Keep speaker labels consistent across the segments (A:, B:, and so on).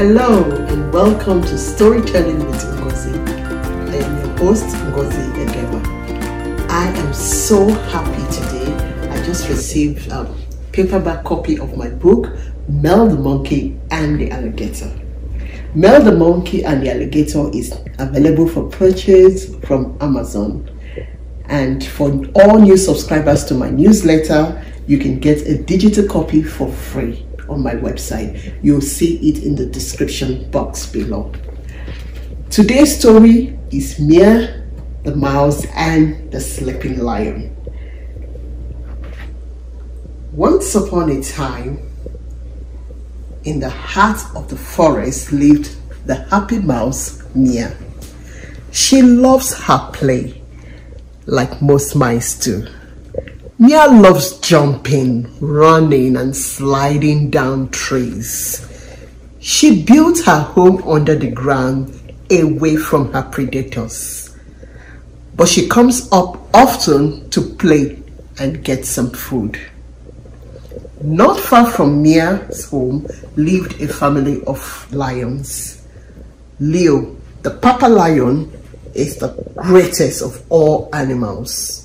A: Hello and welcome to Storytelling with Ngozi. I am your host, Ngozi Edema. I am so happy today. I just received a paperback copy of my book, Mel the Monkey and the Alligator. Mel the Monkey and the Alligator is available for purchase from Amazon. And for all new subscribers to my newsletter, you can get a digital copy for free on my website. You'll see it in the description box below. Today's story is Mia, the mouse, and the sleeping lion. Once upon a time, in the heart of the forest lived the happy mouse, Mia. She loves her play, like most mice do. Mia loves jumping, running, and sliding down trees. She built her home under the ground away from her predators. But she comes up often to play and get some food. Not far from Mia's home lived a family of lions. Leo, the papa lion, is the greatest of all animals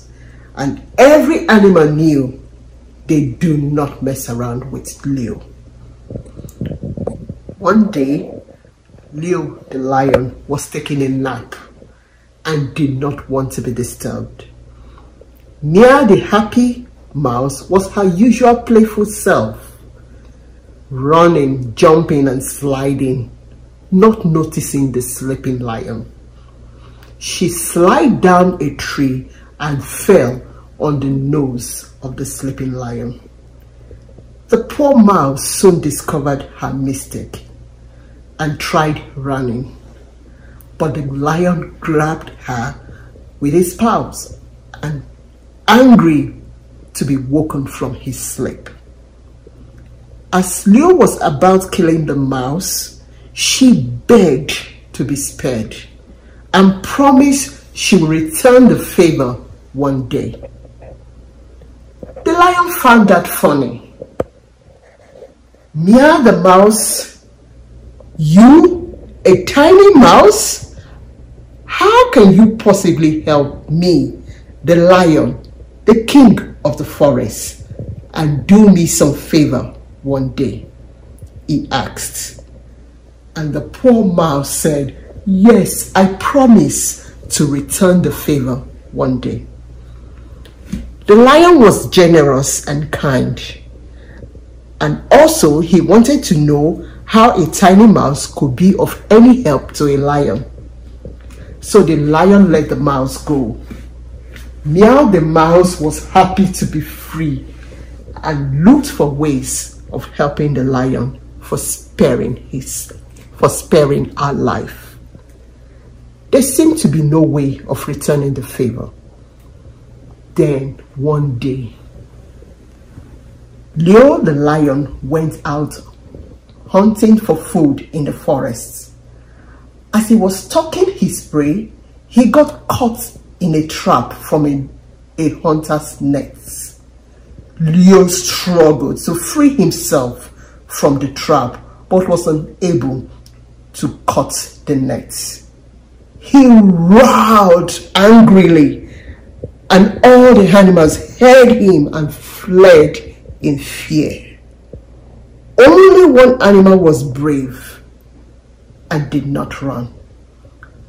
A: and every animal knew they do not mess around with Leo. One day, Leo the lion was taking a nap and did not want to be disturbed. Mia the happy mouse was her usual playful self, running, jumping, and sliding, not noticing the sleeping lion. She slid down a tree and fell on the nose of the sleeping lion. The poor mouse soon discovered her mistake and tried running, but the lion grabbed her with his paws and angry to be woken from his sleep. As Leo was about killing the mouse, she begged to be spared and promised she would return the favor one day. The lion found that funny. Mia the mouse, you, a tiny mouse? How can you possibly help me, the lion, the king of the forest, and do me some favor one day? He asked. And the poor mouse said, Yes, I promise to return the favor one day. The lion was generous and kind. And also, he wanted to know how a tiny mouse could be of any help to a lion. So the lion let the mouse go. Mia the mouse was happy to be free and looked for ways of helping the lion for sparing his for sparing our life. There seemed to be no way of returning the favor. Then one day, Leo the lion went out hunting for food in the forest. As he was stalking his prey, he got caught in a trap from a, a hunter's net. Leo struggled to free himself from the trap but was unable to cut the net. He roared angrily and all the animals heard him and fled in fear. Only one animal was brave and did not run.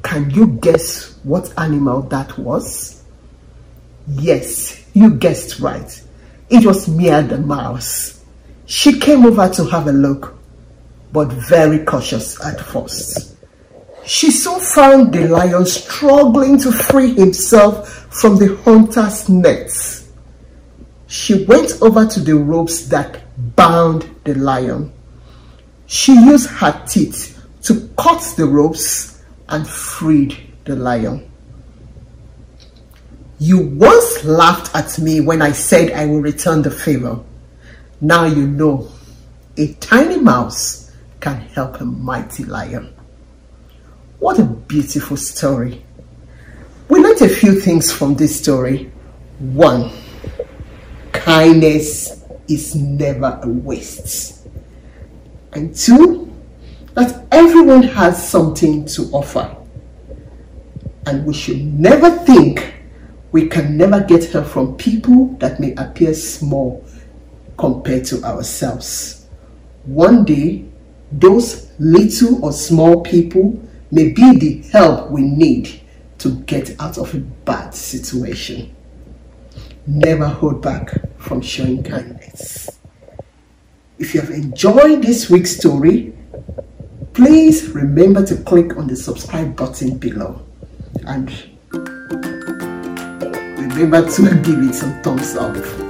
A: Can you guess what animal that was? Yes, you guessed right. It was Mia the mouse. She came over to have a look, but very cautious at first. She soon found the lion struggling to free himself from the hunter's nets. She went over to the ropes that bound the lion. She used her teeth to cut the ropes and freed the lion. You once laughed at me when I said I will return the favor. Now you know a tiny mouse can help a mighty lion. What a beautiful story. We learned a few things from this story. One, kindness is never a waste. And two, that everyone has something to offer. And we should never think we can never get help from people that may appear small compared to ourselves. One day, those little or small people may be the help we need to get out of a bad situation. Never hold back from showing kindness. If you have enjoyed this week's story, please remember to click on the subscribe button below and remember to give it some thumbs up.